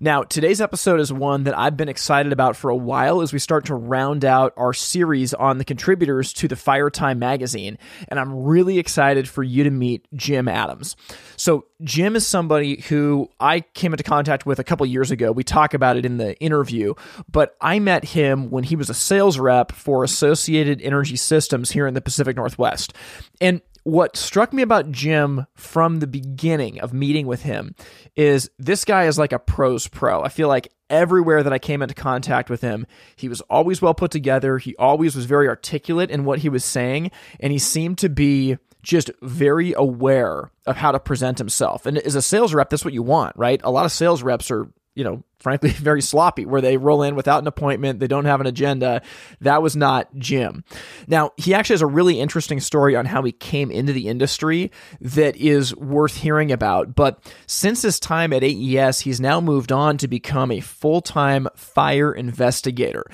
Now, today's episode is one that I've been excited about for a while as we start to round out our series on the contributors to the Fire Time magazine. And I'm really excited for you to meet Jim Adams. So, Jim is somebody who I came into contact with a couple years ago. We talk about it in the interview, but I met him when he was a sales rep for Associated Energy Systems here in the Pacific Northwest. And what struck me about Jim from the beginning of meeting with him is this guy is like a pros pro. I feel like everywhere that I came into contact with him, he was always well put together. He always was very articulate in what he was saying, and he seemed to be just very aware of how to present himself. And as a sales rep, that's what you want, right? A lot of sales reps are you know, frankly, very sloppy, where they roll in without an appointment, they don't have an agenda. That was not Jim. Now, he actually has a really interesting story on how he came into the industry that is worth hearing about. But since his time at AES, he's now moved on to become a full time fire investigator.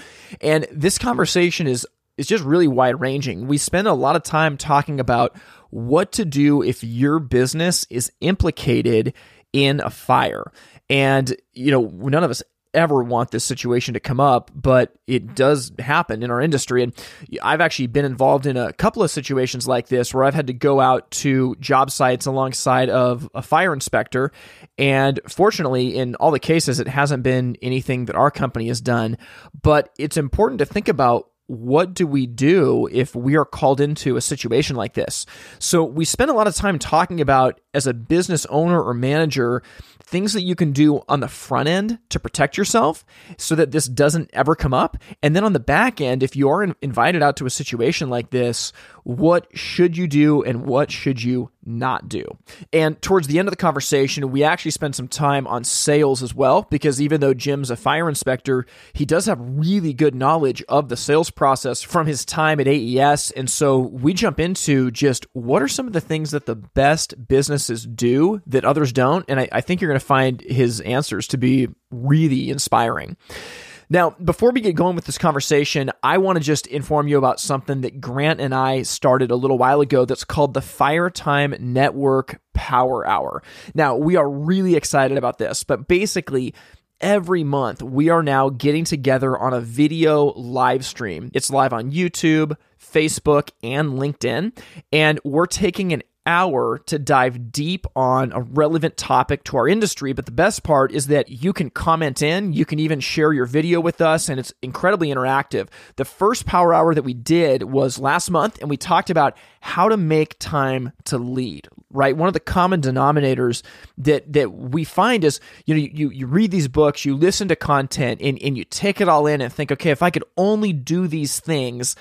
And this conversation is is just really wide ranging. We spend a lot of time talking about what to do if your business is implicated in a fire. And, you know, none of us ever want this situation to come up, but it mm-hmm. does happen in our industry. And I've actually been involved in a couple of situations like this where I've had to go out to job sites alongside of a fire inspector. And fortunately, in all the cases, it hasn't been anything that our company has done. But it's important to think about what do we do if we are called into a situation like this? So, we spend a lot of time talking about as a business owner or manager, things that you can do on the front end to protect yourself so that this doesn't ever come up. And then on the back end, if you are invited out to a situation like this, what should you do and what should you not do? And towards the end of the conversation, we actually spent some time on sales as well, because even though Jim's a fire inspector, he does have really good knowledge of the sales process from his time at AES. And so we jump into just what are some of the things that the best businesses do that others don't. And I, I think you're going to find his answers to be really inspiring. Now, before we get going with this conversation, I want to just inform you about something that Grant and I started a little while ago that's called the Firetime Network Power Hour. Now, we are really excited about this, but basically, every month we are now getting together on a video live stream. It's live on YouTube, Facebook, and LinkedIn. And we're taking an hour to dive deep on a relevant topic to our industry. But the best part is that you can comment in, you can even share your video with us, and it's incredibly interactive. The first power hour that we did was last month, and we talked about how to make time to lead right? One of the common denominators that that we find is you know you you read these books, you listen to content, and and you take it all in and think, okay, if I could only do these things,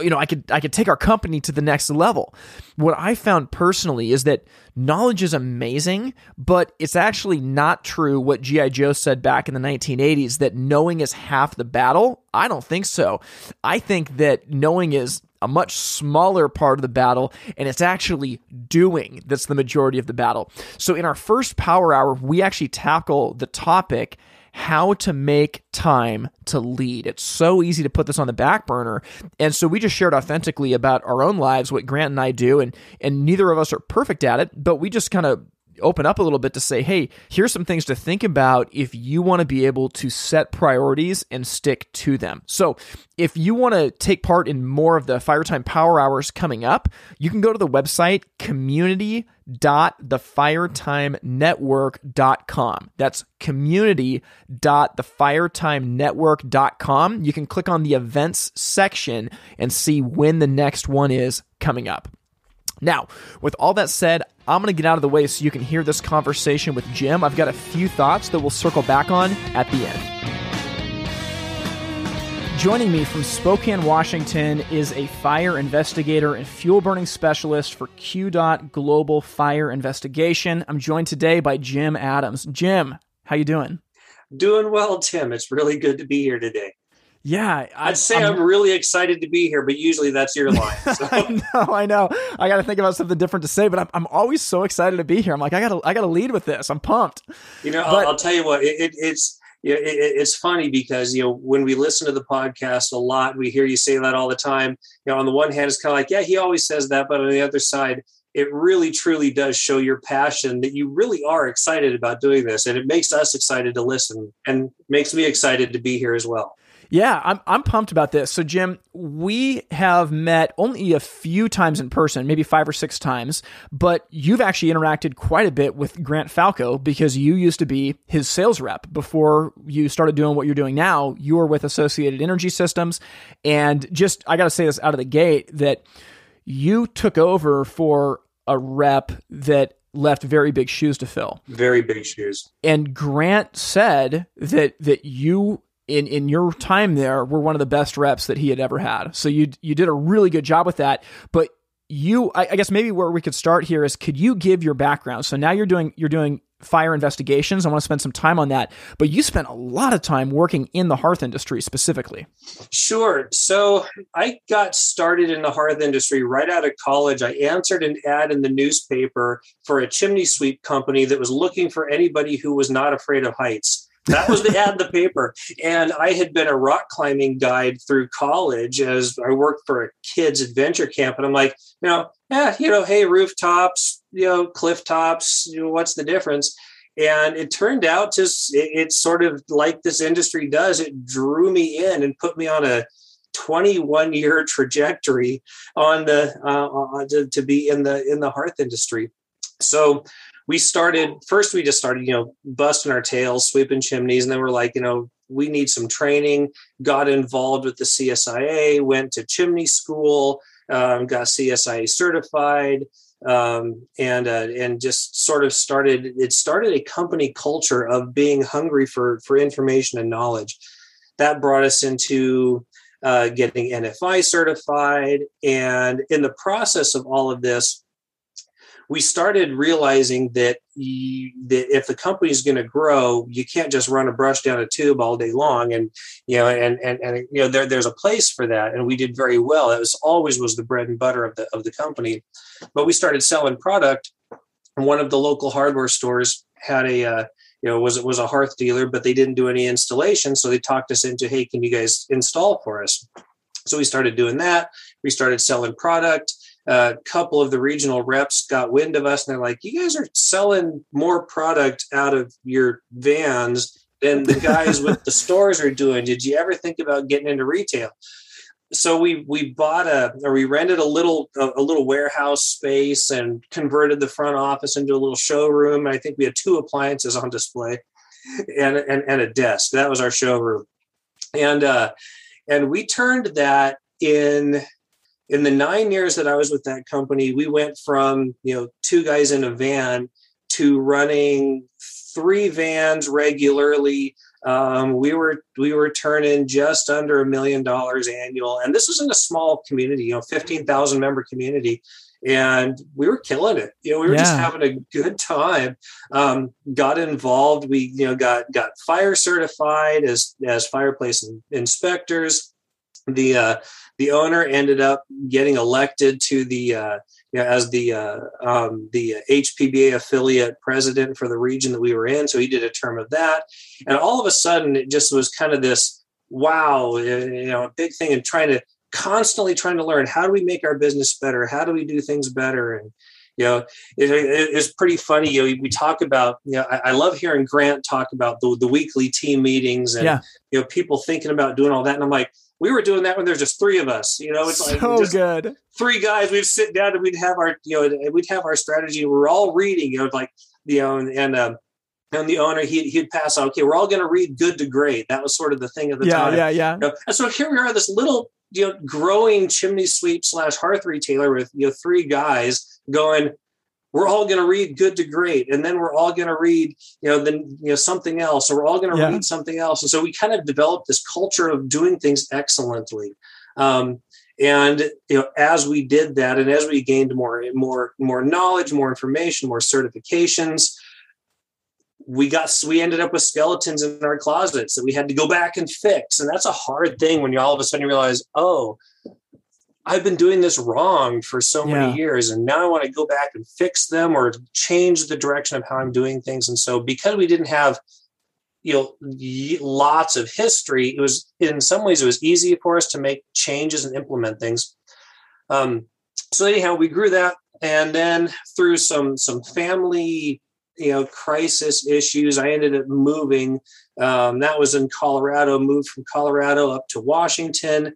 you know, I could I could take our company to the next level. What I found personally is that knowledge is amazing, but it's actually not true what GI Joe said back in the 1980s that knowing is half the battle. I don't think so. I think that knowing is a much smaller part of the battle, and it's actually doing that's the majority of the battle. So, in our first power hour, we actually tackle the topic how to make time to lead. It's so easy to put this on the back burner. And so we just shared authentically about our own lives, what Grant and I do, and and neither of us are perfect at it, but we just kind of open up a little bit to say, hey, here's some things to think about if you want to be able to set priorities and stick to them. So, if you want to take part in more of the Firetime Power Hours coming up, you can go to the website community.thefiretimenetwork.com. That's community.thefiretimenetwork.com. You can click on the events section and see when the next one is coming up. Now, with all that said, I'm going to get out of the way so you can hear this conversation with Jim. I've got a few thoughts that we'll circle back on at the end. Joining me from Spokane, Washington is a fire investigator and fuel burning specialist for QDOT Global Fire Investigation. I'm joined today by Jim Adams. Jim, how you doing? Doing well, Tim. It's really good to be here today. Yeah, I, would say I'm, I'm, really excited to be here, but usually that's your line. So. I know, I know. I got to think about something different to say, but I'm, I'm always so excited to be here. I'm like, I got to, I got to lead with this. I'm pumped. You know, but, I'll, I'll, tell you what, it, it, it's, it, it's funny because you know when we listen to the podcast a lot, we hear you say that all the time. You know, on the one hand, it's kind of like, yeah, he always says that, but on the other side, it really truly does show your passion that you really are excited about doing this and it makes us excited to listen and makes me excited to be here as well yeah, I'm I'm pumped about this. So Jim, we have met only a few times in person, maybe 5 or 6 times, but you've actually interacted quite a bit with Grant Falco because you used to be his sales rep before you started doing what you're doing now. You were with Associated Energy Systems and just I got to say this out of the gate that you took over for a rep that left very big shoes to fill. Very big shoes. And Grant said that that you in in your time there were one of the best reps that he had ever had. So you you did a really good job with that. But you I, I guess maybe where we could start here is could you give your background? So now you're doing you're doing fire investigations. I want to spend some time on that. But you spent a lot of time working in the hearth industry specifically. Sure. So I got started in the hearth industry right out of college. I answered an ad in the newspaper for a chimney sweep company that was looking for anybody who was not afraid of heights. That was the ad in the paper. And I had been a rock climbing guide through college as I worked for a kids adventure camp. And I'm like, you know, yeah, you know, hey, rooftops, you know, cliff tops, you know, what's the difference? And it turned out just it, it's sort of like this industry does. It drew me in and put me on a 21 year trajectory on the uh, to, to be in the in the hearth industry. So we started first. We just started, you know, busting our tails, sweeping chimneys, and then we're like, you know, we need some training. Got involved with the CSIA, went to chimney school, um, got CSIA certified um, and uh, and just sort of started it started a company culture of being hungry for for information and knowledge that brought us into uh, getting NFI certified and in the process of all of this we started realizing that, you, that if the company is going to grow, you can't just run a brush down a tube all day long. And, you know, and, and, and, you know, there, there's a place for that. And we did very well. It was always was the bread and butter of the, of the company. But we started selling product. One of the local hardware stores had a, uh, you know, was was a hearth dealer, but they didn't do any installation. So they talked us into, hey, can you guys install for us? So we started doing that. We started selling product a couple of the regional reps got wind of us and they're like, you guys are selling more product out of your vans than the guys with the stores are doing. Did you ever think about getting into retail? So we we bought a or we rented a little a, little warehouse space and converted the front office into a little showroom. I think we had two appliances on display and and, and a desk. That was our showroom. And uh and we turned that in in the nine years that I was with that company, we went from you know two guys in a van to running three vans regularly. Um, we were we were turning just under a million dollars annual, and this was in a small community, you know, fifteen thousand member community, and we were killing it. You know, we were yeah. just having a good time. Um, got involved. We you know got got fire certified as as fireplace inspectors. The uh, the owner ended up getting elected to the uh, you know, as the uh, um, the HPBA affiliate president for the region that we were in. So he did a term of that, and all of a sudden it just was kind of this wow, you know, a big thing, and trying to constantly trying to learn how do we make our business better, how do we do things better, and you know, it, it, it's pretty funny. You know, we talk about, you know, I, I, love hearing Grant talk about the, the weekly team meetings and, yeah. you know, people thinking about doing all that. And I'm like, we were doing that when there's just three of us. You know, it's so like good. Three guys. We'd sit down and we'd have our, you know, we'd have our strategy. We're all reading. You know, like you know, and, and um, and the owner he he'd pass out. Okay, we're all going to read good to great. That was sort of the thing of the yeah, time. Yeah, yeah, know? And so here we are, this little you know growing chimney sweep slash hearth retailer with you know three guys going we're all going to read good to great and then we're all going to read you know then you know something else or we're all going to yeah. read something else. And so we kind of developed this culture of doing things excellently. Um, and you know as we did that and as we gained more more more knowledge more information more certifications we got we ended up with skeletons in our closets that we had to go back and fix. And that's a hard thing when you all of a sudden realize oh i've been doing this wrong for so yeah. many years and now i want to go back and fix them or change the direction of how i'm doing things and so because we didn't have you know lots of history it was in some ways it was easy for us to make changes and implement things um, so anyhow we grew that and then through some some family you know crisis issues i ended up moving um, that was in colorado moved from colorado up to washington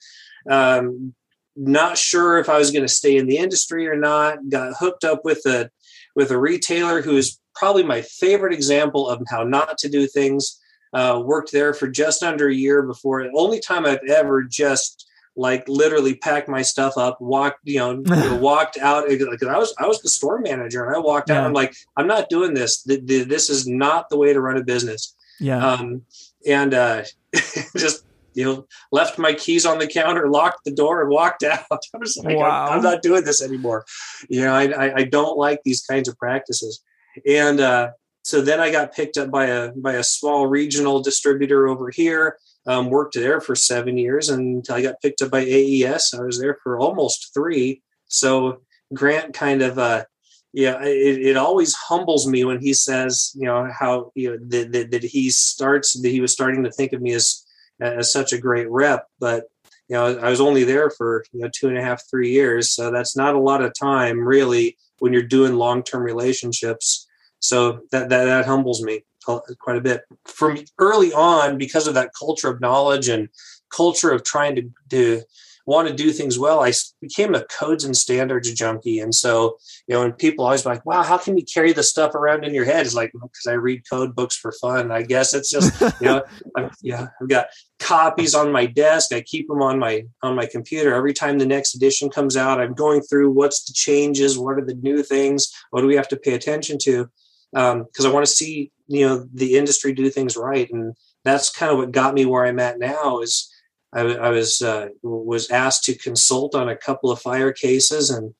um, not sure if i was going to stay in the industry or not got hooked up with a with a retailer who is probably my favorite example of how not to do things uh, worked there for just under a year before the only time i've ever just like literally packed my stuff up, walked, you know, walked out because I was I was the store manager and I walked out. I'm like, I'm not doing this. This is not the way to run a business. Yeah. Um, and uh, just you know, left my keys on the counter, locked the door, and walked out. I was like, wow. I'm, I'm, not doing this anymore. You know, I, I, I don't like these kinds of practices. And uh, so then I got picked up by a by a small regional distributor over here um, worked there for seven years until I got picked up by AES. I was there for almost three. So Grant kind of, uh, yeah, it, it always humbles me when he says, you know, how you know that, that, that he starts that he was starting to think of me as as such a great rep, but you know, I was only there for you know two and a half, three years, so that's not a lot of time really when you're doing long term relationships. So that, that that humbles me quite a bit from early on because of that culture of knowledge and culture of trying to, to want to do things well i became a codes and standards junkie. And so you know and people always like wow how can you carry the stuff around in your head? It's like because i read code books for fun. I guess it's just you know i yeah i've got copies on my desk. I keep them on my on my computer. Every time the next edition comes out i'm going through what's the changes what are the new things what do we have to pay attention to? Because um, I want to see you know the industry do things right, and that's kind of what got me where I'm at now. Is I, I was uh, was asked to consult on a couple of fire cases, and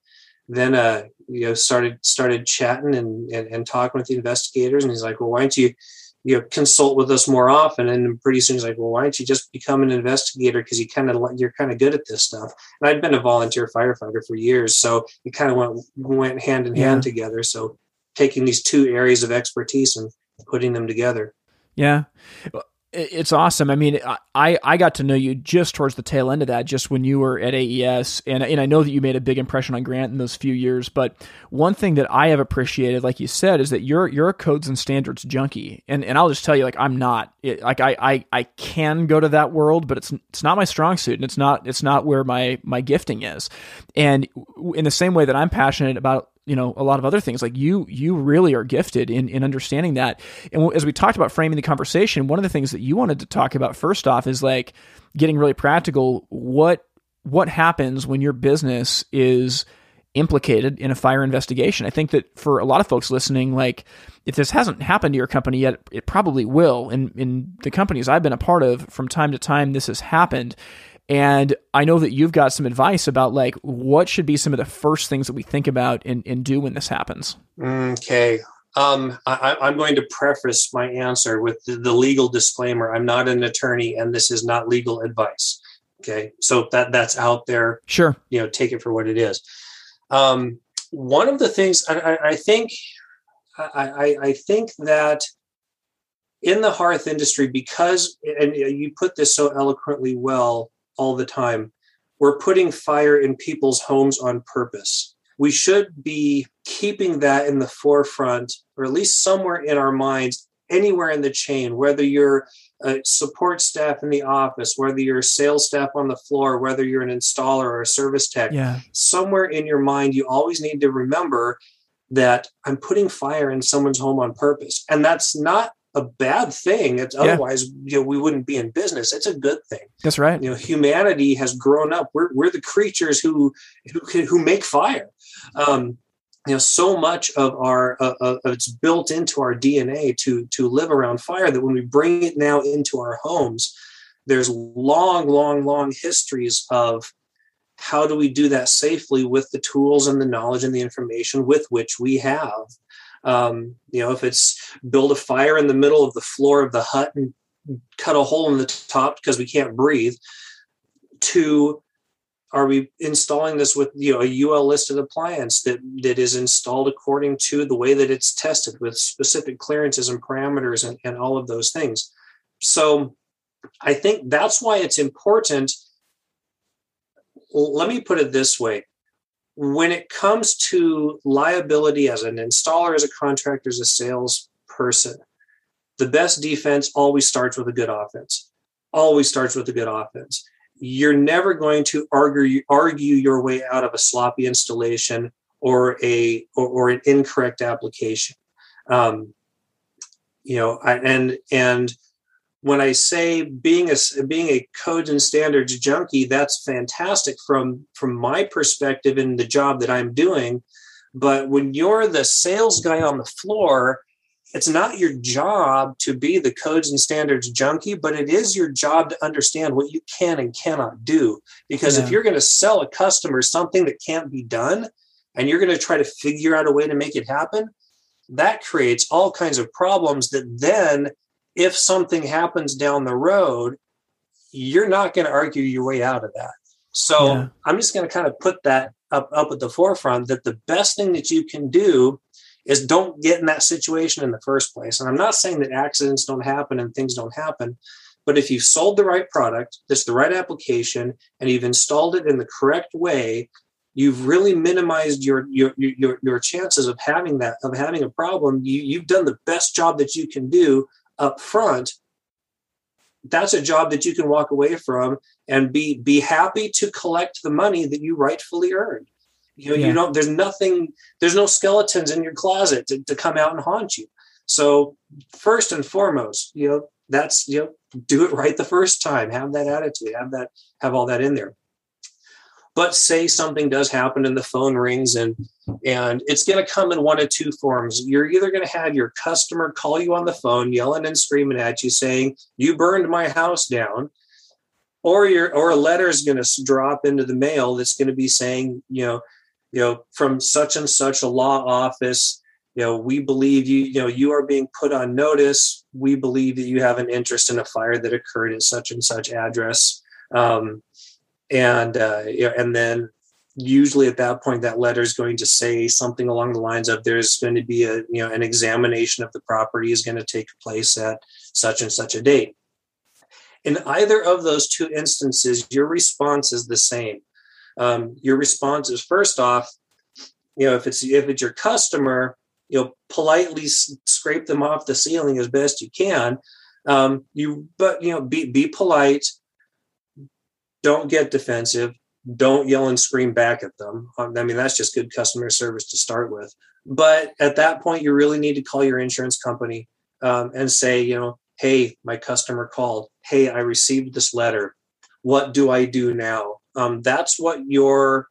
then uh, you know started started chatting and, and and talking with the investigators, and he's like, "Well, why don't you?" you know consult with us more often and pretty soon he's like well why don't you just become an investigator because you kind of you're kind of good at this stuff and i'd been a volunteer firefighter for years so it kind of went went hand in hand together so taking these two areas of expertise and putting them together. Yeah. It's awesome. I mean, I, I got to know you just towards the tail end of that, just when you were at AES, and and I know that you made a big impression on Grant in those few years. But one thing that I have appreciated, like you said, is that you're you're a codes and standards junkie, and and I'll just tell you, like I'm not. It, like I, I I can go to that world, but it's it's not my strong suit, and it's not it's not where my my gifting is. And in the same way that I'm passionate about you know a lot of other things. Like you you really are gifted in in understanding that. And as we talked about framing the conversation one of the things that you wanted to talk about first off is like getting really practical. What what happens when your business is implicated in a fire investigation? I think that for a lot of folks listening like if this hasn't happened to your company yet it probably will. And in the companies i've been a part of from time to time this has happened and I know that you've got some advice about like what should be some of the first things that we think about and, and do when this happens. Okay. Um, I, am going to preface my answer with the, the, legal disclaimer. I'm not an attorney and this is not legal advice. Okay. So that that's out there. Sure. You know, take it for what it is. Um, one of the things I, I, I think, I, I think that in the hearth industry, because, and you put this so eloquently well, all the time. We're putting fire in people's homes on purpose. We should be keeping that in the forefront, or at least somewhere in our minds, anywhere in the chain, whether you're a support staff in the office, whether you're sales staff on the floor, whether you're an installer or a service tech, yeah. somewhere in your mind, you always need to remember that I'm putting fire in someone's home on purpose. And that's not a bad thing. It's yeah. otherwise, you know, we wouldn't be in business. It's a good thing. That's right. You know, humanity has grown up. We're we're the creatures who who who make fire. Um, you know, so much of our uh, uh, it's built into our DNA to to live around fire that when we bring it now into our homes, there's long, long, long histories of how do we do that safely with the tools and the knowledge and the information with which we have Um, you know, if it's build a fire in the middle of the floor of the hut and cut a hole in the top because we can't breathe, to are we installing this with you know a UL listed appliance that that is installed according to the way that it's tested with specific clearances and parameters and, and all of those things. So I think that's why it's important. Let me put it this way. When it comes to liability as an installer, as a contractor, as a salesperson, the best defense always starts with a good offense. Always starts with a good offense. You're never going to argue argue your way out of a sloppy installation or a or, or an incorrect application. Um, you know, I, and and when I say being a being a codes and standards junkie, that's fantastic from from my perspective in the job that I'm doing. But when you're the sales guy on the floor, it's not your job to be the codes and standards junkie, but it is your job to understand what you can and cannot do. Because yeah. if you're going to sell a customer something that can't be done, and you're going to try to figure out a way to make it happen, that creates all kinds of problems that then if something happens down the road, you're not going to argue your way out of that. So yeah. I'm just going to kind of put that up, up at the forefront that the best thing that you can do is don't get in that situation in the first place. And I'm not saying that accidents don't happen and things don't happen, but if you've sold the right product, that's the right application, and you've installed it in the correct way, you've really minimized your your your, your chances of having that of having a problem. You, you've done the best job that you can do up front that's a job that you can walk away from and be be happy to collect the money that you rightfully earned. You know yeah. you don't there's nothing there's no skeletons in your closet to, to come out and haunt you. So first and foremost you know that's you know do it right the first time. Have that attitude. Have that have all that in there but say something does happen and the phone rings and and it's going to come in one of two forms. You're either going to have your customer call you on the phone yelling and screaming at you saying you burned my house down or your or a letter is going to drop into the mail that's going to be saying you know you know from such and such a law office you know we believe you you know you are being put on notice. We believe that you have an interest in a fire that occurred at such and such address. Um, and uh, and then usually at that point that letter is going to say something along the lines of there's going to be a you know an examination of the property is going to take place at such and such a date. In either of those two instances your response is the same. Um, your response is first off you know if it's if it's your customer you know politely scrape them off the ceiling as best you can. Um, you but you know be be polite don't get defensive don't yell and scream back at them. Um, i mean that's just good customer service to start with. But at that point you really need to call your insurance company um, and say you know hey my customer called. Hey i received this letter. What do i do now? Um, that's what your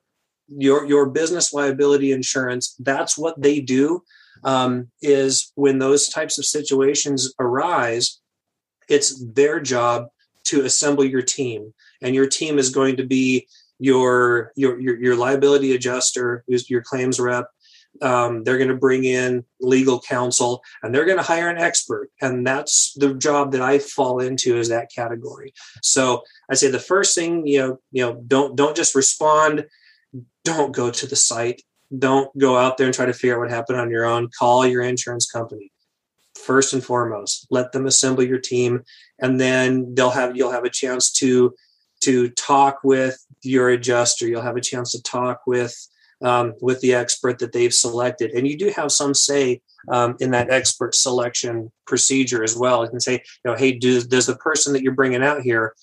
your your business liability insurance that's what they do um, is when those types of situations arise it's their job to assemble your team and your team is going to be your your your, your liability adjuster who's your claims rep. Um, they're going to bring in legal counsel and they're going to hire an expert and that's the job that i fall into is that category. So i say the first thing you know you know don't don't just respond. Don't go to the site. Don't go out there and try to figure out what happened on your own. Call your insurance company. First and foremost let them assemble your team and then they'll have you'll have a chance to to talk with your adjuster. You'll have a chance to talk with um, with the expert that they've selected, and you do have some say um, in that expert selection procedure as well. You can say, you know, hey, does does the person that you're bringing out here,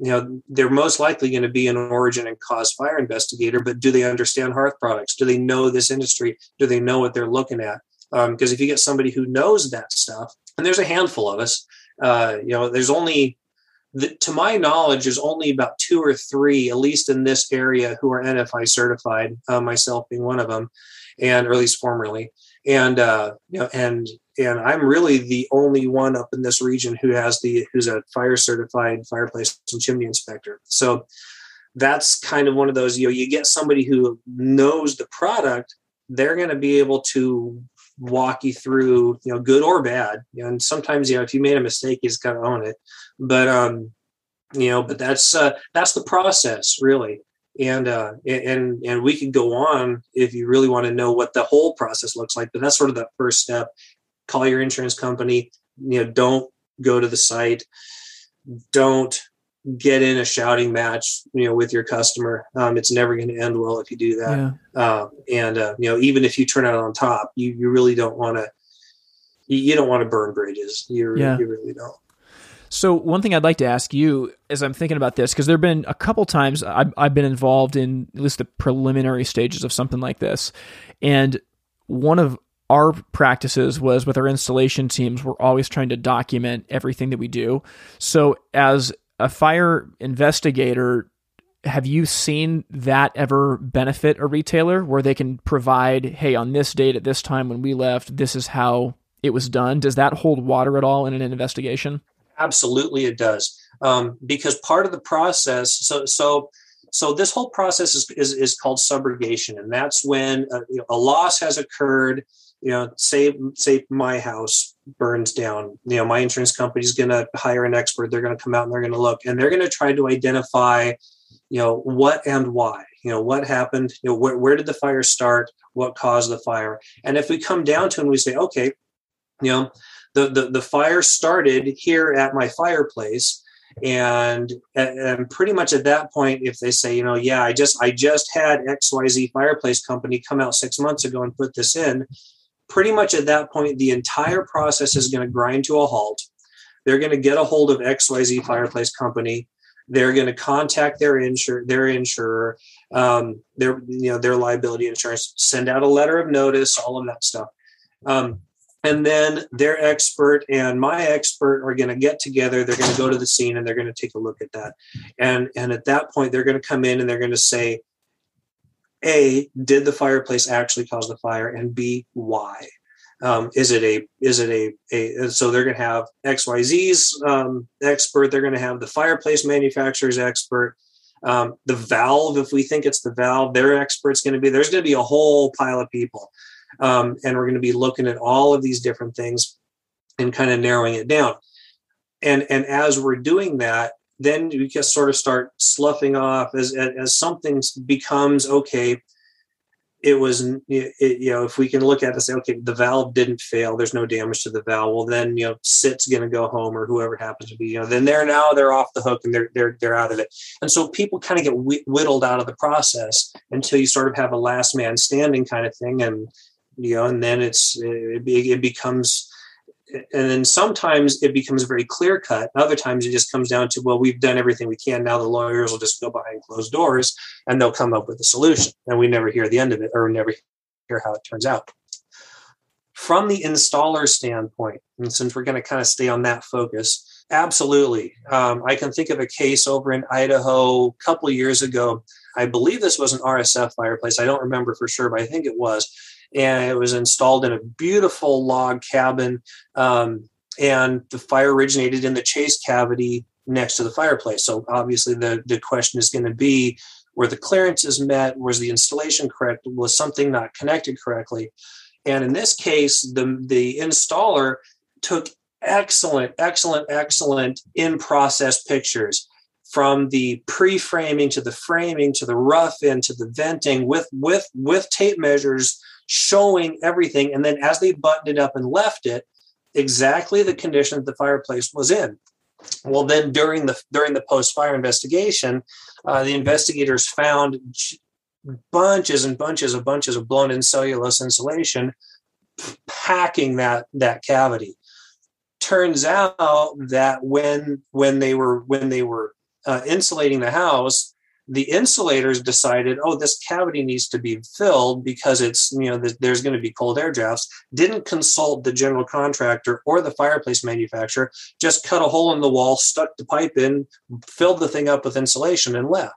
you know, they're most likely going to be an origin and cause fire investigator, but do they understand hearth products? Do they know this industry? Do they know what they're looking at? Because um, if you get somebody who knows that stuff, and there's a handful of us, uh, you know, there's only the, to my knowledge, there's only about two or three, at least in this area, who are NFI certified. Uh, myself being one of them, and or at least formerly. And uh, you know, and and I'm really the only one up in this region who has the who's a fire certified fireplace and chimney inspector. So that's kind of one of those. You know, you get somebody who knows the product, they're going to be able to walk you through, you know, good or bad. You know, and sometimes, you know, if you made a mistake, you just got to own it. But, um, you know, but that's, uh, that's the process really. And, uh, and, and we could go on if you really want to know what the whole process looks like, but that's sort of the first step. Call your insurance company, you know, don't go to the site. Don't get in a shouting match, you know, with your customer. Um, it's never going to end well if you do that. Yeah. Uh, and uh, you know, even if you turn out on top, you you really don't want to. You, you, don't want to burn bridges. You yeah. you really don't. So one thing I'd like to ask you as I'm thinking about this, because there have been a couple times I've, I've been involved in at least the preliminary stages of something like this, and one of our practices was with our installation teams, we're always trying to document everything that we do. So as a fire investigator, have you seen that ever benefit a retailer where they can provide, hey, on this date at this time when we left, this is how it was done? Does that hold water at all in an investigation? Absolutely, it does. Um, because part of the process, so so so this whole process is is, is called subrogation, and that's when a, a loss has occurred. You know, say say my house burns down. You know my insurance company is going to hire an expert. They're going to come out and they're going to look and they're going to try to identify you know what and why. You know what happened? You know where, where did the fire start? What caused the fire? And if we come down to and we say okay you know the, the the fire started here at my fireplace and and pretty much at that point if they say you know yeah i just i just had xyz fireplace company come out six months ago and put this in pretty much at that point, the entire process is going to grind to a halt. They're going to get a hold of XYZ Fireplace Company. They're going to contact their insure their insurer, um, their you know their liability insurance, send out a letter of notice, all of that stuff. Um, and then their expert and my expert are going to get together they're going to go to the scene and they're going to take a look at that and and at that point they're going to come in and they're going to say a, did the fireplace actually cause the fire? And B, why? Um, is it a is it a, a so they're going to have xyz's um, expert they're going to have the fireplace manufacturer's expert um, the valve if we think it's the valve their expert's going to be there's going to be a whole pile of people um, and we're going to be looking at all of these different things and kind of narrowing it down and and as we're doing that then you just sort of start sloughing off as as something becomes okay it was it, you know if we can look at it and say okay the valve didn't fail there's no damage to the valve well then you know SIT's going to go home or whoever happens to be you know then they're now they're off the hook and they're they're they're out of it. And so people kind of get whittled out of the process until you sort of have a last man standing kind of thing and you know and then it's it, it becomes and then sometimes it becomes very clear cut. Other times it just comes down to, well, we've done everything we can. Now the lawyers will just go behind closed doors and they'll come up with a solution. And we never hear the end of it or never hear how it turns out. From the installer standpoint, and since we're going to kind of stay on that focus, absolutely. Um, I can think of a case over in Idaho a couple of years ago. I believe this was an RSF fireplace. I don't remember for sure, but I think it was and it was installed in a beautiful log cabin. Um, and the fire originated in the chase cavity next to the fireplace. So obviously, the the question is going to be where the clearances met, was the installation correct, was something not connected correctly, and in this case, the the installer took excellent, excellent, excellent in process pictures from the pre-framing to the framing to the rough-in to the venting with with with tape measures showing everything. And then as they buttoned it up and left it, exactly the condition that the fireplace was in. Well, then during the during the post fire investigation, uh, the investigators found bunches and bunches of bunches of blown in cellulose insulation packing that that cavity. Turns out that when when they were when they were uh, insulating the house, the insulators decided, oh, this cavity needs to be filled because it's, you know, there's going to be cold air drafts, didn't consult the general contractor or the fireplace manufacturer, just cut a hole in the wall, stuck the pipe in, filled the thing up with insulation, and left.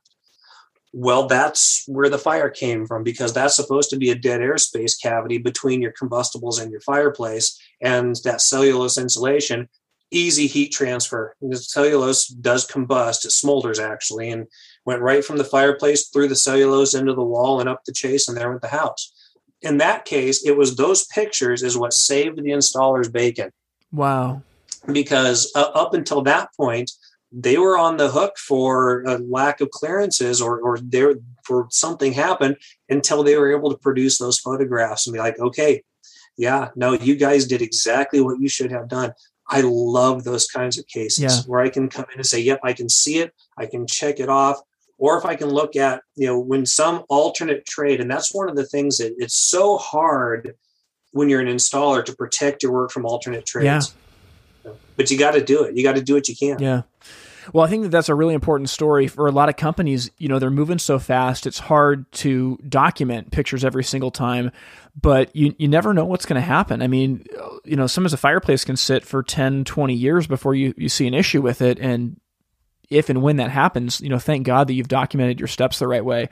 Well, that's where the fire came from because that's supposed to be a dead airspace cavity between your combustibles and your fireplace. And that cellulose insulation easy heat transfer. The cellulose does combust, it smolders actually, and went right from the fireplace through the cellulose into the wall and up the chase, and there went the house. in that case, it was those pictures is what saved the installer's bacon. Wow. Because uh, up until that point, they were on the hook for a lack of clearances or, or there for something happened until they were able to produce those photographs and be like, okay, yeah, no, you guys did exactly what you should have done. I love those kinds of cases Yeah. where I can come in and say, yep, I can see it, I can check it off. Or if I can look at, you know, when some alternate trade, and that's one of the things that it's so hard when you're an installer to protect your work from alternate trades. Yeah. But you got to do it. You got to do what you can. Yeah. Well, I think that that's a really important story for a lot of companies. You know, they're moving so fast; it's hard to document pictures every single time. But you you never know what's going to happen. I mean, you know, sometimes a fireplace can sit for 10, 20 years before you you see an issue with it, and if and when that happens, you know, thank God that you've documented your steps the right way.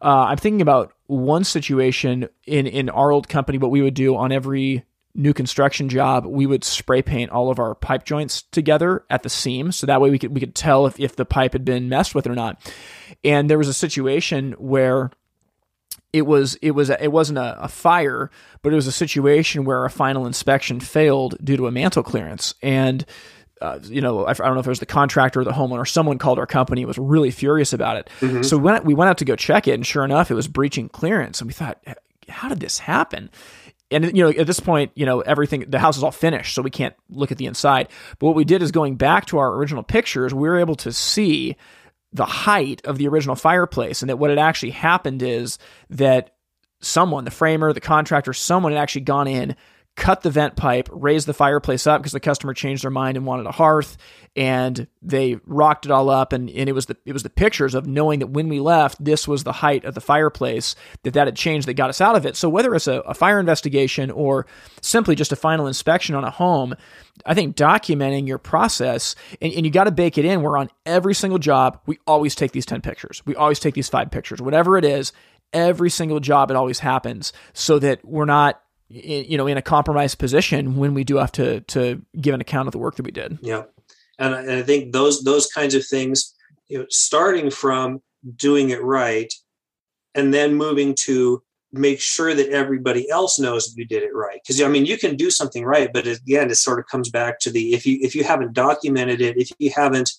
Uh, I'm thinking about one situation in in our old company. What we would do on every new construction job, we would spray paint all of our pipe joints together at the seam, so that way we could we could tell if if the pipe had been messed with or not. And there was a situation where it was it was it wasn't a, a fire, but it was a situation where a final inspection failed due to a mantel clearance and. Uh, you know, I, I don't know if it was the contractor or the homeowner. Someone called our company and was really furious about it. So we went, we went out to go check it, and sure enough, it was breaching clearance. And we thought, how did this happen? And you know, at this point, you know, everything the house is all finished, so we can't look at the inside. But what we did is going back to our original pictures, we were able to see the height of the original fireplace, and that what had actually happened is that someone, the framer, the contractor, someone had actually gone in, cut the vent pipe, raised the fireplace up because the customer changed their mind and wanted a hearth, and they rocked it all up. And, and it was the it was the pictures of knowing that when we left, this was the height of the fireplace that that had changed that got us out of it. So whether it's a, a fire investigation or simply just a final inspection on a home, I think documenting your process and, and you got to bake it in. We're on every single job, we always take these 10 pictures. We always take these five pictures, whatever it is, every single job, it always happens so that we're not, you know, in a compromised position when we do have to, to give an account of the work that we did. Yeah, and I, and I think those those kinds of things, you know, starting from doing it right, and then moving to make sure that everybody else knows that you did it right. Because I mean, you can do something right, but again, it sort of comes back to the if you if you haven't documented it, if you haven't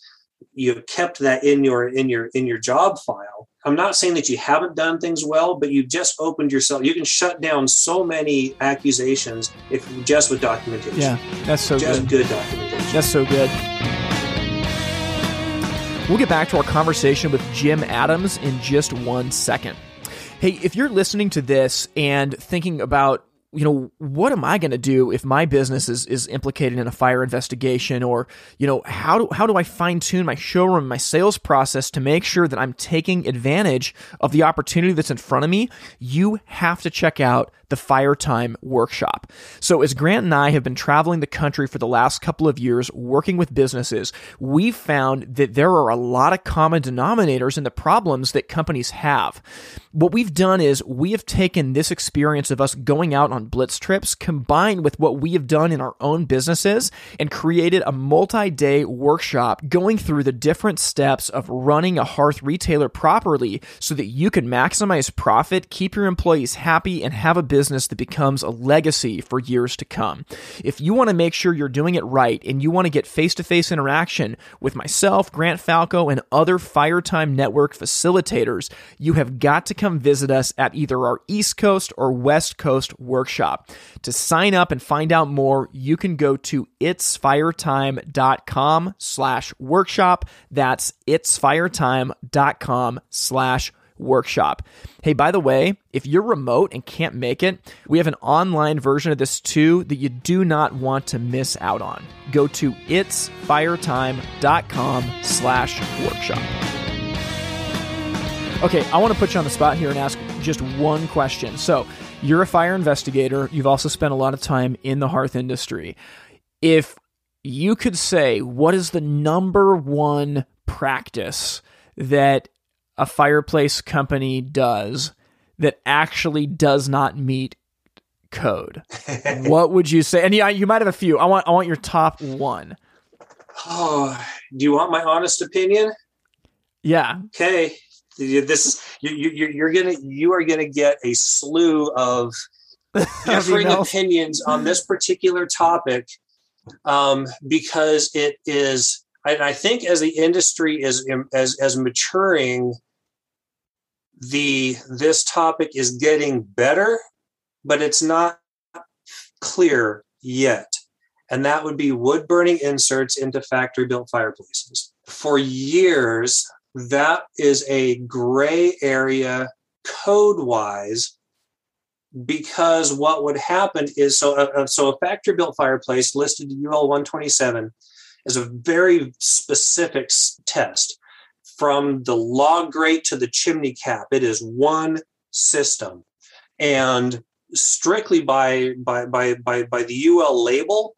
you kept that in your in your in your job file. I'm not saying that you haven't done things well, but you've just opened yourself. You can shut down so many accusations if just with documentation. Yeah, that's so just good. good documentation. That's so good. We'll get back to our conversation with Jim Adams in just one second. Hey, if you're listening to this and thinking about, you know, what am I going to do if my business is, is implicated in a fire investigation or, you know, how do, how do I fine tune my showroom, my sales process to make sure that I'm taking advantage of the opportunity that's in front of me? You have to check out the Fire Time Workshop. So, as Grant and I have been traveling the country for the last couple of years working with businesses, we've found that there are a lot of common denominators in the problems that companies have. What we've done is we have taken this experience of us going out on blitz trips combined with what we have done in our own businesses and created a multi day workshop going through the different steps of running a hearth retailer properly so that you can maximize profit, keep your employees happy, and have a business that becomes a legacy for years to come. If you want to make sure you're doing it right and you want to get face to face interaction with myself, Grant Falco, and other Firetime Network facilitators, you have got to come visit us at either our East Coast or West Coast workshop. To sign up and find out more, you can go to itsfiretime.com slash workshop. That's itsfiretime.com slash workshop. Hey, by the way, if you're remote and can't make it, we have an online version of this too that you do not want to miss out on. Go to itsfiretime.com slash workshop. Okay, I want to put you on the spot here and ask just one question. So, you're a fire investigator. You've also spent a lot of time in the hearth industry. If you could say, what is the number one practice that a fireplace company does that actually does not meet code? what would you say? And yeah, you might have a few. I want I want your top one. Oh, do you want my honest opinion? Yeah. Okay. this is you, you, you're gonna you are gonna get a slew of differing opinions on this particular topic um, because it is and I think as the industry is as as maturing, the this topic is getting better, but it's not clear yet. And that would be wood burning inserts into factory built fireplaces. For years, that is a gray area code wise because what would happen is so a, uh, uh, so a factory built fireplace listed UL 127 is a very specific test from the log grate to the chimney cap. It is one system, and strictly by by by by, by the UL label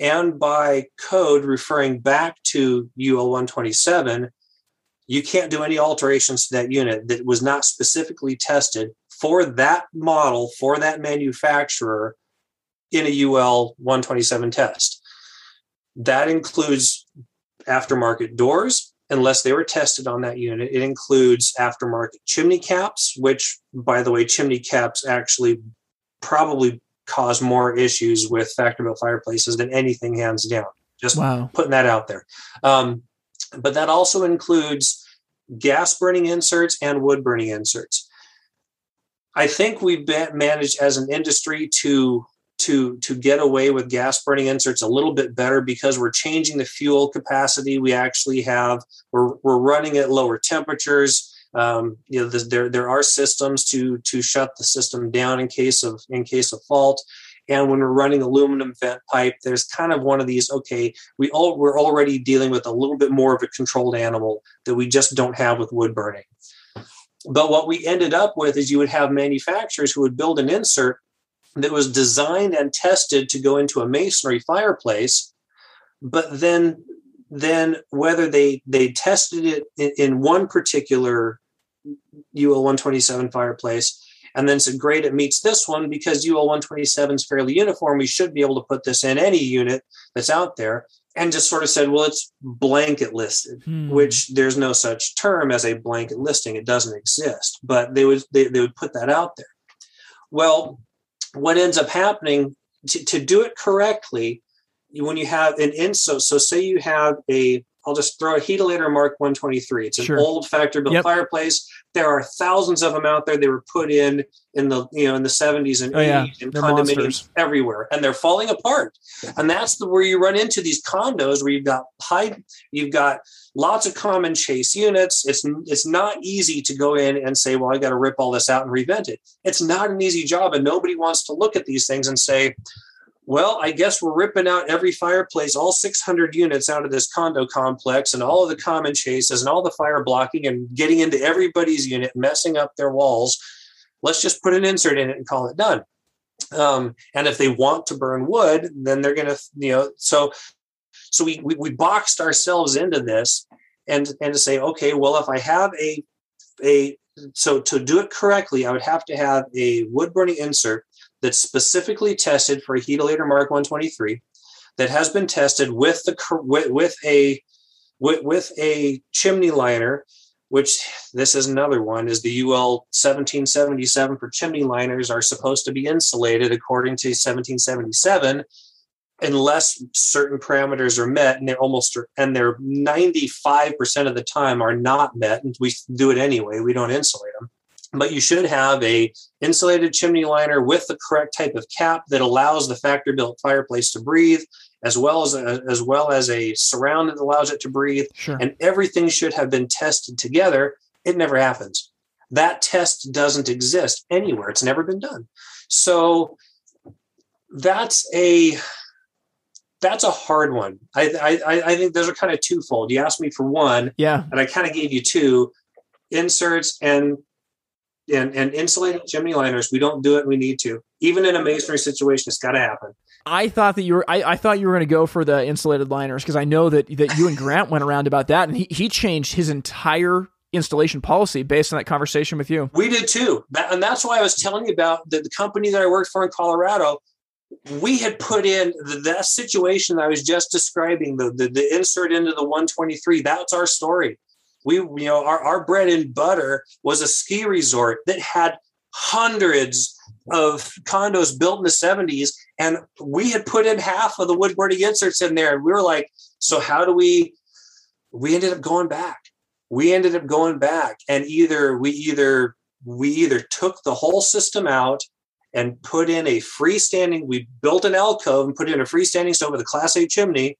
and by code referring back to UL 127, you can't do any alterations to that unit that was not specifically tested for that model for that manufacturer in a UL 127 test. That includes aftermarket doors, unless they were tested on that unit. It includes aftermarket chimney caps, which, by the way, chimney caps actually probably cause more issues with factory built fireplaces than anything hands down. Just wow. putting that out there. Um, but that also includes gas burning inserts and wood burning inserts. I think we've managed as an industry to to to get away with gas burning inserts a little bit better because we're changing the fuel capacity. We actually have we're, we're running at lower temperatures. Um, you know there there are systems to to shut the system down in case of in case of fault. And when we're running aluminum vent pipe there's kind of one of these okay we all we're already dealing with a little bit more of a controlled animal that we just don't have with wood burning. But what we ended up with is you would have manufacturers who would build an insert that was designed and tested to go into a masonry fireplace but then then whether they they tested it in, in one particular ul 127 fireplace and then said great it meets this one because ul 127 is fairly uniform. We should be able to put this in any unit that's out there and just sort of said well it's blanket listed hmm. which there's no such term as a blanket listing. It doesn't exist but they would they, they would put that out there. Well what ends up happening to, to do it correctly when you have an insert so say you have a I'll just throw a Heatilator Mark 123. It's an sure. old factory built yep. fireplace. There are thousands of them out there. They were put in in the you know in the 70s and oh, 80s yeah. in they're condominiums monsters. everywhere, and they're falling apart. And that's the where you run into these condos where you've got high, you've got lots of common chase units. It's it's not easy to go in and say, well, I got to rip all this out and revent it. It's not an easy job, and nobody wants to look at these things and say, well, I guess we're ripping out every fireplace, all 600 units out of this condo complex, and all of the common chases and all the fire blocking and getting into everybody's unit, messing up their walls. Let's just put an insert in it and call it done. Um, and if they want to burn wood, then they're going to, you know, so so we, we we boxed ourselves into this, and and to say, okay, well, if I have a a so to do it correctly, I would have to have a wood burning insert that's specifically tested for a Heatilator Mark 123 that has been tested with the with, with a with, with a chimney liner which this is another one is the UL 1777 for chimney liners are supposed to be insulated according to 1777 unless certain parameters are met and they're almost and they're 95% of the time are not met and we do it anyway we don't insulate them but you should have a insulated chimney liner with the correct type of cap that allows the factory built fireplace to breathe as well as a, as well as a surround that allows it to breathe. Sure. and everything should have been tested together. It never happens. That test doesn't exist anywhere. It's never been done. So that's a that's a hard one. I i, I think those are kind of twofold. You asked me for one yeah. and i kind of gave you two inserts and and, and insulated chimney liners. We don't do it. We need to. Even in a masonry situation, it's got to happen. I thought that you were. I, I thought you were going to go for the insulated liners because I know that that you and Grant went around about that, and he he changed his entire installation policy based on that conversation with you. We did too, that, and that's why I was telling you about the, the company that I worked for in Colorado. We had put in the, that situation that I was just describing, the, the the insert into the 123. That's our story we you know our, our bread and butter was a ski resort that had hundreds of condos built in the 70s and we had put in half of the wood burning inserts in there and we were like so how do we we ended up going back. We ended up going back and either we either we either took the whole system out and put in a freestanding we built an alcove and put in a freestanding stove with a class a chimney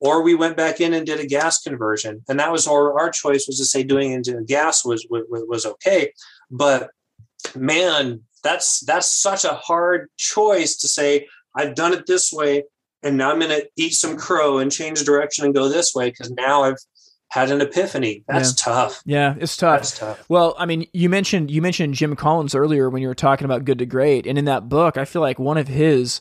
or we went back in and did a gas conversion. And that was our, our choice was to say doing it into gas was, was was okay. But man that's that's such a hard choice to say i've done it this way and now i'm going to eat some crow and change direction and go this way because now i've had an epiphany. That's Yeah. tough. Yeah, it's tough. that's tough. Well, I mean, you mentioned you mentioned Jim Collins earlier when you were talking about good to great, and in that book, I feel like one of his,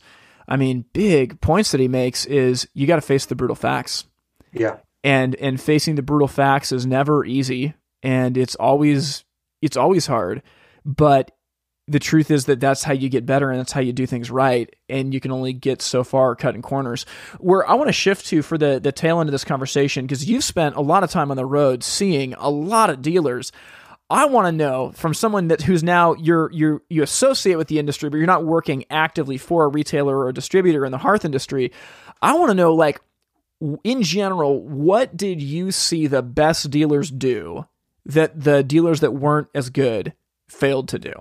I mean, big points that he makes is you got to face the brutal facts, yeah. And and facing the brutal facts is never easy, and it's always it's always hard, but the truth is that that's how you get better and that's how you do things right and you can only get so far cutting corners. Where i want to shift to for the the tail end of this conversation because you've spent a lot of time on the road seeing a lot of dealers I want to know from someone that who's now you're you you associate with the industry, but you're not working actively for a retailer or a distributor in the hearth industry. I want to know, like, in general, what did you see the best dealers do that the dealers that weren't as good failed to do?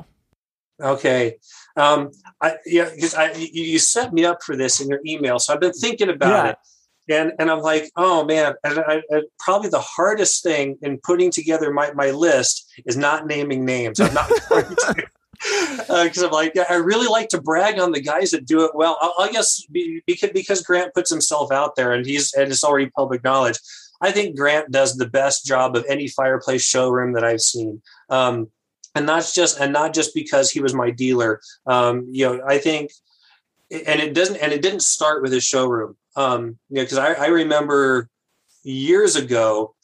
Okay. Um, I, yeah, because I, you, you set me up for this in your email. So I've been thinking about Yeah. it. And, and I'm like, oh man, and I, I, probably the hardest thing in putting together my, my list is not naming names. I'm not going to. Because I'm like, I really like to brag on the guys that do it well. I, I guess because, because Grant puts himself out there and he's and it's already public knowledge. I think Grant does the best job of any fireplace showroom that I've seen. Um, and not just and not just because he was my dealer. Um, you know, I think, and it doesn't and it didn't start with his showroom. Um, you know, because I, I remember years ago.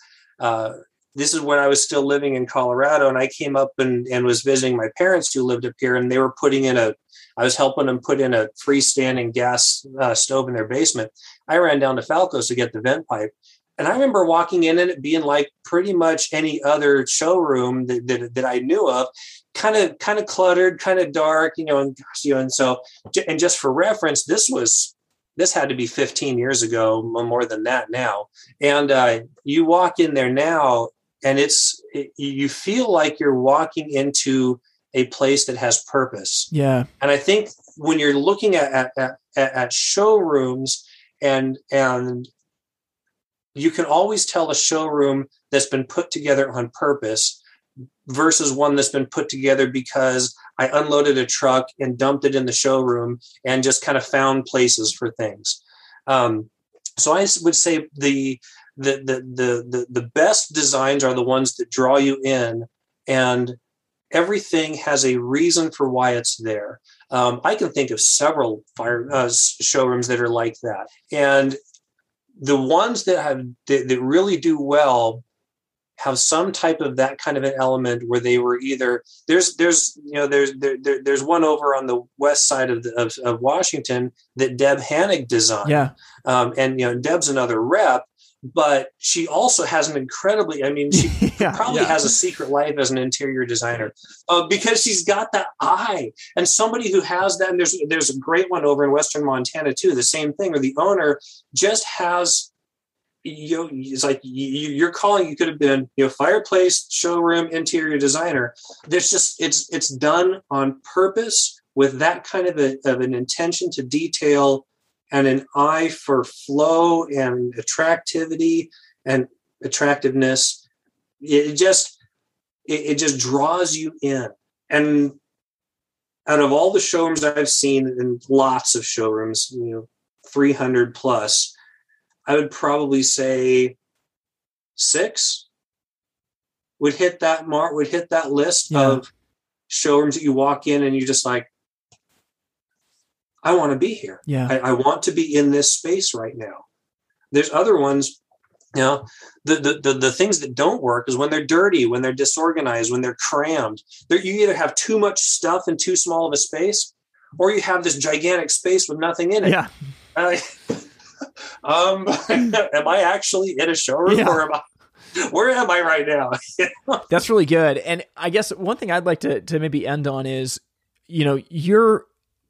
Uh, this is when I was still living in Colorado, and I came up and, and was visiting my parents who lived up here, and they were putting in a. I was helping them put in a freestanding gas uh, stove in their basement. I ran down to Falco's to get the vent pipe, and I remember walking in and it being like pretty much any other showroom that, that, that I knew of, kind of kind of cluttered, kind of dark, you know, and you know, and so and just for reference, this was this had to be 15 years ago, more than that now. And uh, you walk in there now, and it's it, you feel like you're walking into a place that has purpose. Yeah, And I think when you're looking at at, at, at showrooms and and you can always tell a showroom that's been put together on purpose versus one that's been put together because I unloaded a truck and dumped it in the showroom and just kind of found places for things. Um, so I would say the the, the the the best designs are the ones that draw you in and everything has a reason for why it's there. Um, I can think of several fire uh, showrooms that are like that, and the ones that have that, that really do well have some type of that kind of an element where they were either there's there's you know there's there, there there's one over on the west side of, the, of of Washington that Deb Hannig designed, yeah, um, and you know Deb's another rep, but she also has an incredibly I mean she yeah, probably yeah. has a secret life as an interior designer uh, because she's got that eye. And somebody who has that and there's there's a great one over in western montana too the same thing where the owner just has you know it's like you, you're calling you could have been you know fireplace showroom interior designer. There's just it's it's done on purpose with that kind of, a, of an intention to detail and an eye for flow and attractivity and attractiveness. It just it, it just draws you in. And out of all the showrooms i've seen in lots of showrooms you know 300 plus i would probably say six would hit that mark would hit that list Yeah. of showrooms that you walk in and you're just like i want to be here yeah, I, I want to be in this space right now. There's other ones, you know, the, the, the, the things that don't work is when they're dirty, when they're disorganized, when they're crammed. They're, you either have too much stuff in too small of a space, or you have this gigantic space with nothing in it. yeah. I- um, am I actually in a showroom Yeah. or am I? Where am I right now? That's really good. And I guess one thing I'd like to to maybe end on is, you know, you're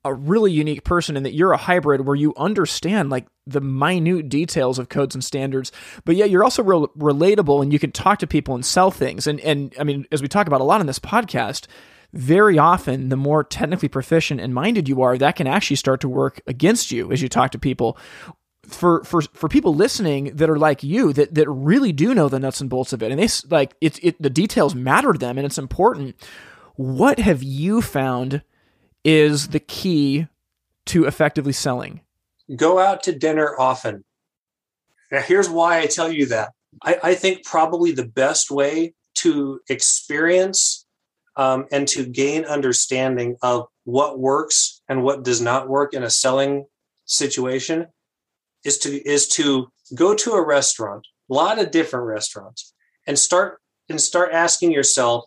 a really unique person in that you're a hybrid where you understand like the minute details of codes and standards, but yet you're also real relatable and you can talk to people and sell things. And and I mean, as we talk about a lot in this podcast, very often the more technically proficient and minded you are, that can actually start to work against you as you talk to people. For for for people listening that are like you that that really do know the nuts and bolts of it, and they like it's it the details matter to them and it's important. What have you found is the key to effectively selling? Go out to dinner often. Now, here's why I tell you that. I, I think probably the best way to experience um, and to gain understanding of what works and what does not work in a selling situation is to is to go to a restaurant, a lot of different restaurants, and start and start asking yourself,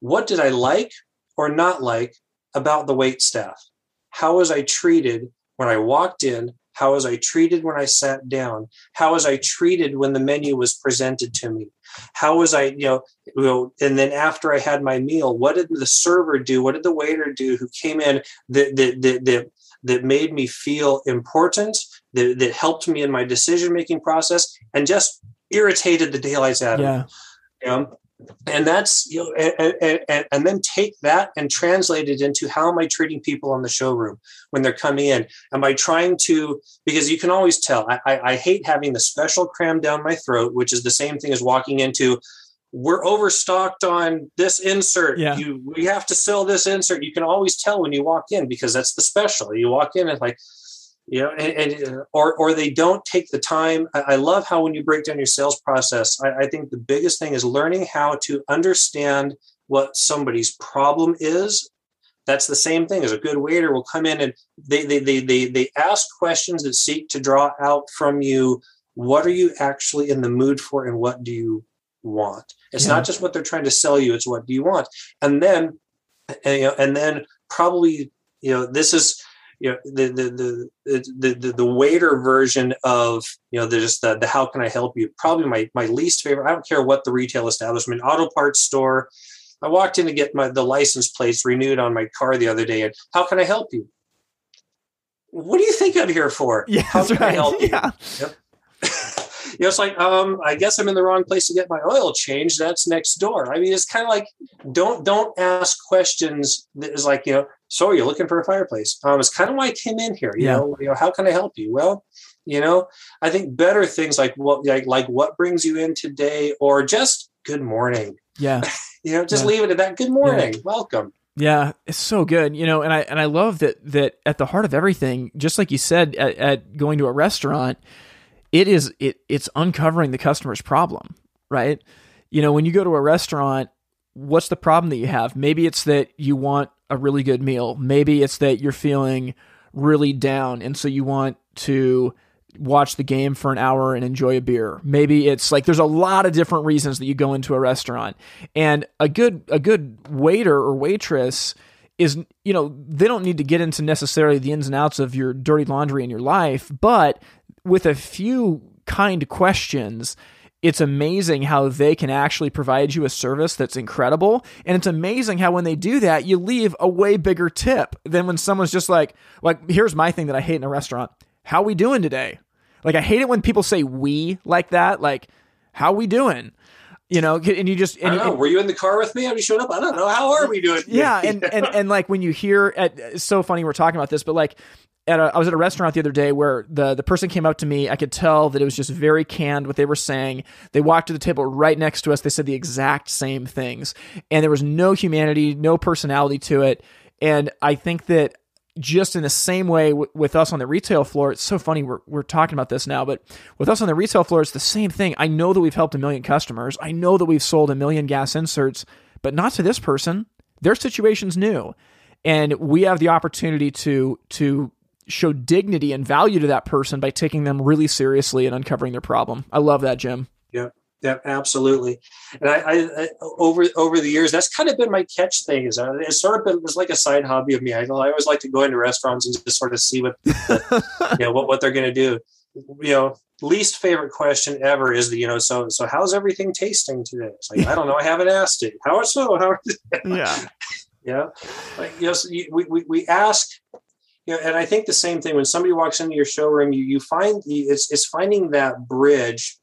what did I like or not like about the wait staff. How was I treated when I walked in? How was I treated when I sat down? How was I treated when the menu was presented to me? How was I, you know, and then after I had my meal, what did the server do? What did the waiter do who came in that that that that, that made me feel important, that, that helped me in my decision making process, and just irritated the daylights out of yeah. me. You know? and that's you know and, and, and, then take that and translate it into how am i treating people on the showroom when they're coming in am i trying to because you can always tell i, I, I hate having the special cram down my throat which is the same thing as walking into we're overstocked on this insert yeah. you we have to sell this insert you can always tell when you walk in because that's the special you walk in and like you know and, and, uh, or or they don't take the time. I, I, love how when you break down your sales process I, I, think the biggest thing is learning how to understand what somebody's problem is. That's the same thing as a good waiter will come in and they they they they, they ask questions that seek to draw out from you what are you actually in the mood for and what do you want? It's yeah. not just what they're trying to sell you it's what do you want? And then and, you know, and then probably you know this is you know the the the the, the, waiter version of you know the just the, the how can I help you probably my my least favorite. I don't care what the retail establishment, auto parts store. I walked in to get my the license plates renewed on my car the other day, and how can I help you? What do you think I'm here for? Yeah, how can right. I help you? Yeah. Yep. you know, it's like, um, I guess I'm in the wrong place to get my oil changed. That's next door. I mean, it's kind of like don't don't ask questions that is like, you know, so you're looking for a fireplace. Um, it's kind of why I came in here. You yeah. know, you know, how can I help you? Well, you know, I think better things like what like like what brings you in today, or just good morning. Yeah. you know, just yeah. leave it at that. Good morning. Yeah. Welcome. Yeah, it's so good, you know, and I and I love that that at the heart of everything, just like you said, at, at going to a restaurant, it is it it's uncovering the customer's problem, right? You know, when you go to a restaurant, what's the problem that you have? Maybe it's that you want a really good meal. Maybe it's that you're feeling really down and so you want to watch the game for an hour and enjoy a beer. Maybe it's like there's a lot of different reasons that you go into a restaurant. And a good a good waiter or waitress is you know, they don't need to get into necessarily the ins and outs of your dirty laundry in your life, but with a few kind questions, it's amazing how they can actually provide you a service that's incredible. And it's amazing how when they do that, you leave a way bigger tip than when someone's just like, like, here's my thing that I hate in a restaurant. How we doing today? Like, I hate it when people say we like that. Like, how we doing? You know, and you just, and, I don't know. And, were you in the car with me? Have you showed up? I don't know. How are we doing? Yeah. And, and, and like when you hear, at, it's so funny we're talking about this, but like at a, I was at a restaurant the other day where the the person came up to me. I could tell that it was just very canned what they were saying. They walked to the table right next to us. They said the exact same things, and there was no humanity, no personality to it. And I think that just in the same way w- with us on the retail floor, it's so funny we're we're talking about this now, but with us on the retail floor, it's the same thing. I know that we've helped a million customers. I know that we've sold a million gas inserts, but not to this person. Their situation's new and we have the opportunity to to show dignity and value to that person by taking them really seriously and uncovering their problem. I love that, Jim. Yeah. Yeah, absolutely. And I, I, I, over over the years, that's kind of been my catch thing. Is uh, it's sort of been it's like a side hobby of me. I, I always like to go into restaurants and just sort of see what the, you know what, what they're going to do. you know, least favorite question ever is the, you know, so so how's everything tasting today? It's like I don't know, I haven't asked it. How so? How? yeah, yeah. Like you know, we, we we ask. You know, and I think the same thing when somebody walks into your showroom, you you find it's it's finding that bridge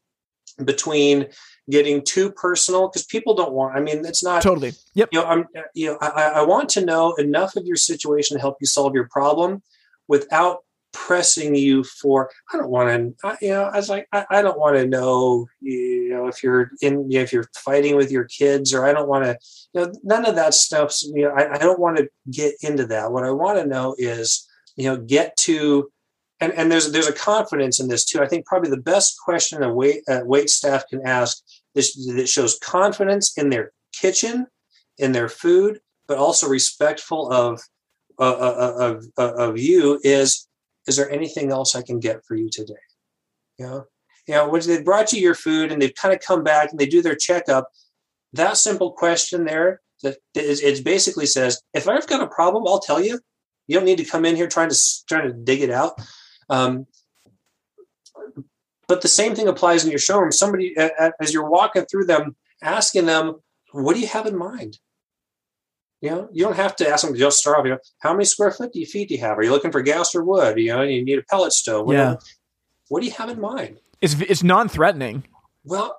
between getting too personal because people don't want. I mean, it's not totally. Yep. You know, I'm. You know, I, I want to know enough of your situation to help you solve your problem, without pressing you for i don't want to you know i was like i, I don't want to know you know if you're in you know, if you're fighting with your kids or i don't want to you know none of that stuff you know I, I don't want to get into that what i want to know is you know get to and, and there's there's a confidence in this too i think probably the best question a wait uh, wait staff can ask this that shows confidence in their kitchen in their food but also respectful of uh, uh, uh of, uh, of you is is there anything else I can get for you today? You know, you know, when they brought you your food and they've kind of come back and they do their checkup, that simple question there that it basically says, if I've got a problem, I'll tell you. You don't need to come in here trying to trying to dig it out. Um, but the same thing applies in your showroom. Somebody, as you're walking through them, asking them, "What do you have in mind?" You know, you don't have to ask them to just start off. You know, how many square foot do you feet do you have? Are you looking for gas or wood? You know, you need a pellet stove. What yeah. what do you have in mind? It's it's non-threatening. Well,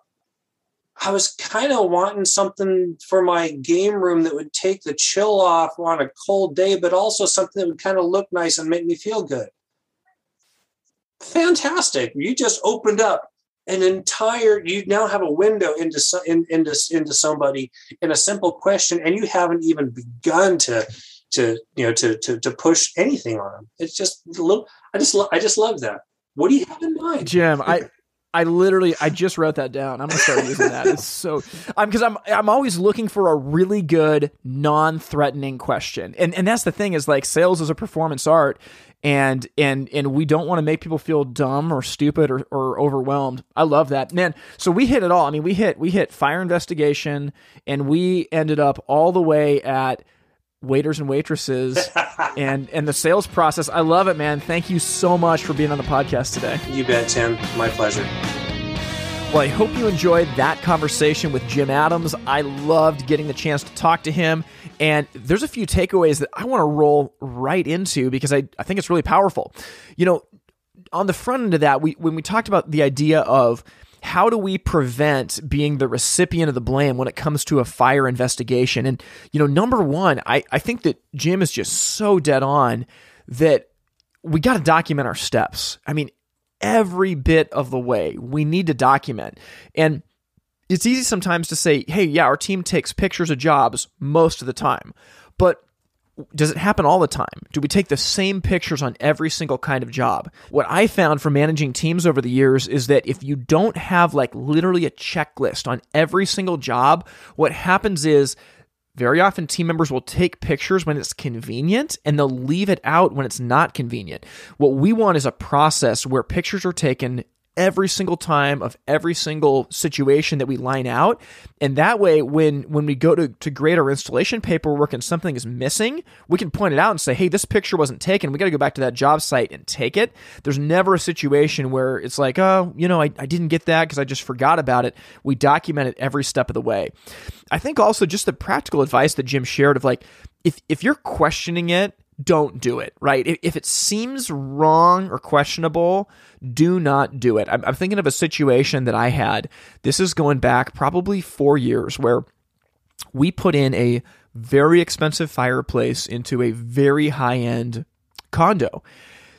I was kind of wanting something for my game room that would take the chill off on a cold day, but also something that would kind of look nice and make me feel good. Fantastic. You just opened up an entire you now have a window into in, into into somebody in a simple question and you haven't even begun to to you know to to, to push anything on them. It's just a little i just lo- i just love that. What do you have in mind? Jim i I literally, I just wrote that down. I'm gonna start using that. It's so, I'm because I'm, I'm always looking for a really good, non-threatening question, and and that's the thing is like sales is a performance art, and and and we don't want to make people feel dumb or stupid or, or overwhelmed. I love that man. So we hit it all. I mean, we hit we hit fire investigation, and we ended up all the way at waiters and waitresses and and the sales process. I love it, man. Thank you so much for being on the podcast today. You bet, Tim. My pleasure. Well, I hope you enjoyed that conversation with Jim Adams. I loved getting the chance to talk to him. And there's a few takeaways that I want to roll right into because I, I think it's really powerful. You know, on the front end of that, we when we talked about the idea of how do we prevent being the recipient of the blame when it comes to a fire investigation? And, you know, number one, I, I think that Jim is just so dead on that we got to document our steps. I mean, every bit of the way we need to document. And it's easy sometimes to say, hey, yeah, our team takes pictures of jobs most of the time. But does it happen all the time? Do we take the same pictures on every single kind of job? What I found from managing teams over the years is that if you don't have like literally a checklist on every single job, what happens is very often team members will take pictures when it's convenient and they'll leave it out when it's not convenient. What we want is a process where pictures are taken every single time of every single situation that we line out. And that way when when we go to, to grade our installation paperwork and something is missing we can point it out and say hey this picture wasn't taken. We got to go back to that job site and take it. There's never a situation where it's like oh you know i, I didn't get that because i just forgot about it. We document it every step of the way. I think also just the practical advice that jim shared of like if if you're questioning it don't do it, right? If it seems wrong or questionable, do not do it. I'm thinking of a situation that I had. This is going back probably four years where we put in a very expensive fireplace into a very high end condo.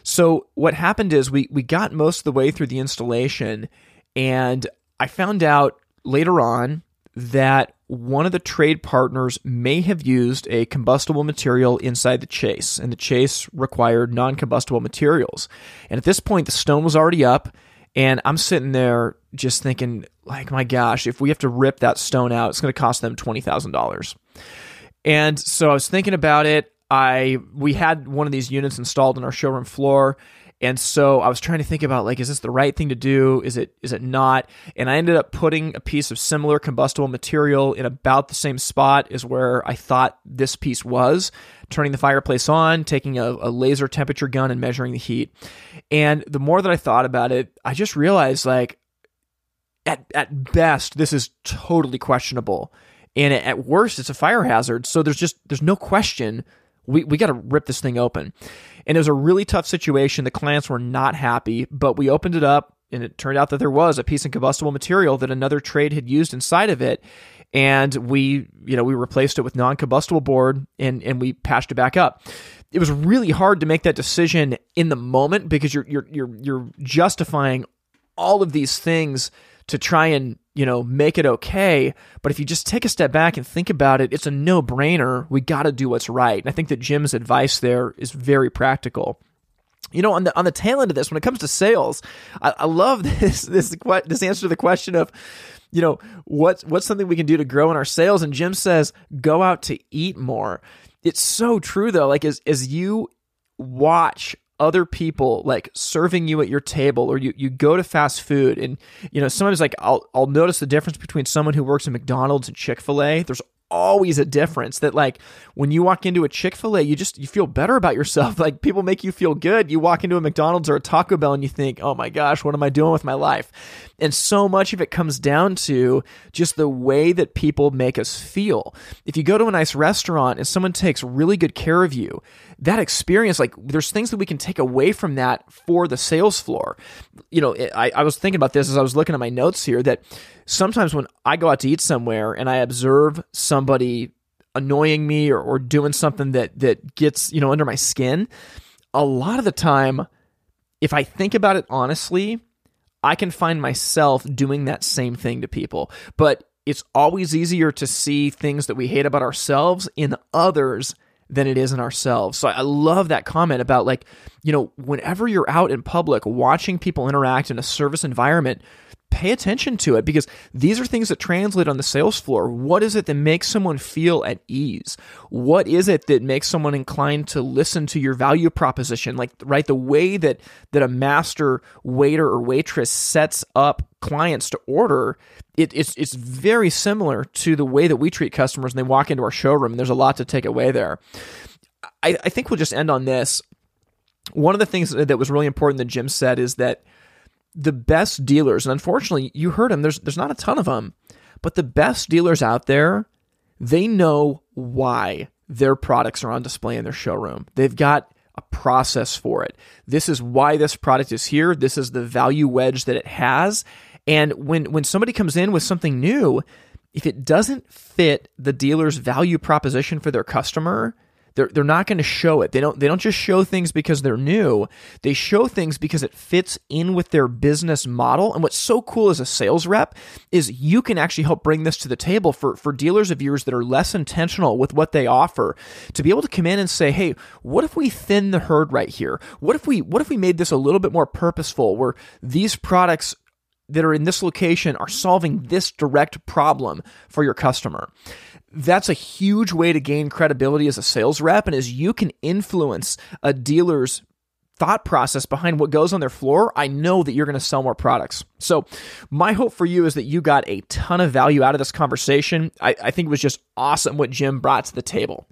So what happened is we we got most of the way through the installation and I found out later on that one of the trade partners may have used a combustible material inside the chase, and the chase required non combustible materials. And at this point, the stone was already up, and I'm sitting there just thinking, like, my gosh, if we have to rip that stone out, it's going to cost them $20,000. And so I was thinking about it. I we had one of these units installed on our showroom floor And so I was trying to think about like, is this the right thing to do? Is it is it not? And I ended up putting a piece of similar combustible material in about the same spot as where I thought this piece was, turning the fireplace on, taking a, a laser temperature gun and measuring the heat. And the more that I thought about it, I just realized like at at best, this is totally questionable. And at worst, it's a fire hazard. So there's just there's no question we, we got to rip this thing open. And it was a really tough situation. The clients were not happy, but we opened it up and it turned out that there was a piece of combustible material that another trade had used inside of it. And we, you know, we replaced it with non-combustible board and, and we patched it back up. It was really hard to make that decision in the moment because you're, you're, you're, you're justifying all of these things to try and you know make it okay but if you just take a step back and think about it it's a no-brainer. We got to do what's right. And i think that jim's advice there is very practical. You know on the on the tail end of this when it comes to sales i, I love this this this answer to the question of you know what's what's something we can do to grow in our sales? And jim says go out to eat more. It's so true though. Like as as you watch other people like serving you at your table or you, you go to fast food and you know sometimes like I'll I'll notice the difference between someone who works at McDonald's and Chick-fil-A. There's always a difference that like when you walk into a Chick-fil-A you just you feel better about yourself. Like people make you feel good. You walk into a McDonald's or a Taco Bell and you think oh my gosh what am I doing with my life? And so much of it comes down to just the way that people make us feel. If you go to a nice restaurant and someone takes really good care of you that experience like there's things that we can take away from that for the sales floor you know I, I was thinking about this as I was looking at my notes here that sometimes when I go out to eat somewhere and I observe somebody annoying me or, or doing something that that gets you know under my skin, a lot of the time, if I think about it honestly, I can find myself doing that same thing to people. But it's always easier to see things that we hate about ourselves in others than it is in ourselves. So I love that comment about like, you know, whenever you're out in public watching people interact in a service environment, pay attention to it because these are things that translate on the sales floor. What is it that makes someone feel at ease? What is it that makes someone inclined to listen to your value proposition? Like, right, the way that that a master waiter or waitress sets up clients to order, it, it's it's very similar to the way that we treat customers when they walk into our showroom. And there's a lot to take away there. I, I think we'll just end on this. One of the things that was really important that Jim said is that the best dealers, and unfortunately, you heard them. There's there's not a ton of them, but the best dealers out there, they know why their products are on display in their showroom. They've got a process for it. This is why this product is here. This is the value wedge that it has. And when when somebody comes in with something new, if it doesn't fit the dealer's value proposition for their customer, they're they're not going to show it. They don't they don't just show things because they're new. They show things because it fits in with their business model. And what's so cool as a sales rep is you can actually help bring this to the table for for dealers of yours that are less intentional with what they offer to be able to come in and say, "Hey, what if we thin the herd right here? What if we what if we made this a little bit more purposeful where these products that are in this location are solving this direct problem for your customer that's a huge way to gain credibility as a sales rep and as you can influence a dealer's thought process behind what goes on their floor, I know that you're going to sell more products. So, my hope for you is that you got a ton of value out of this conversation. I, I think it was just awesome what Jim brought to the table.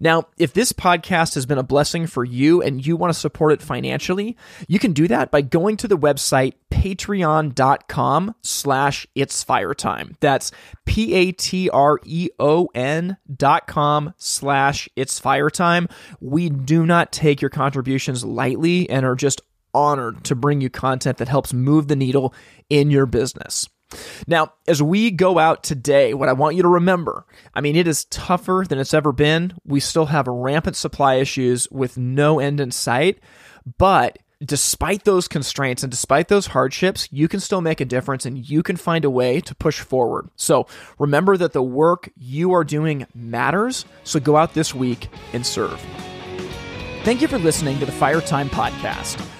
Now, if this podcast has been a blessing for you and you want to support it financially, you can do that by going to the website patreon.com slash it's fire time. That's P-A-T-R-E-O-N dot com slash it's fire time. We do not take your contributions lightly and are just honored to bring you content that helps move the needle in your business. Now, as we go out today, what I want you to remember I mean, it is tougher than it's ever been. We still have rampant supply issues with no end in sight. But despite those constraints and despite those hardships, you can still make a difference and you can find a way to push forward. So remember that the work you are doing matters. So go out this week and serve. Thank you for listening to the Fire Time Podcast.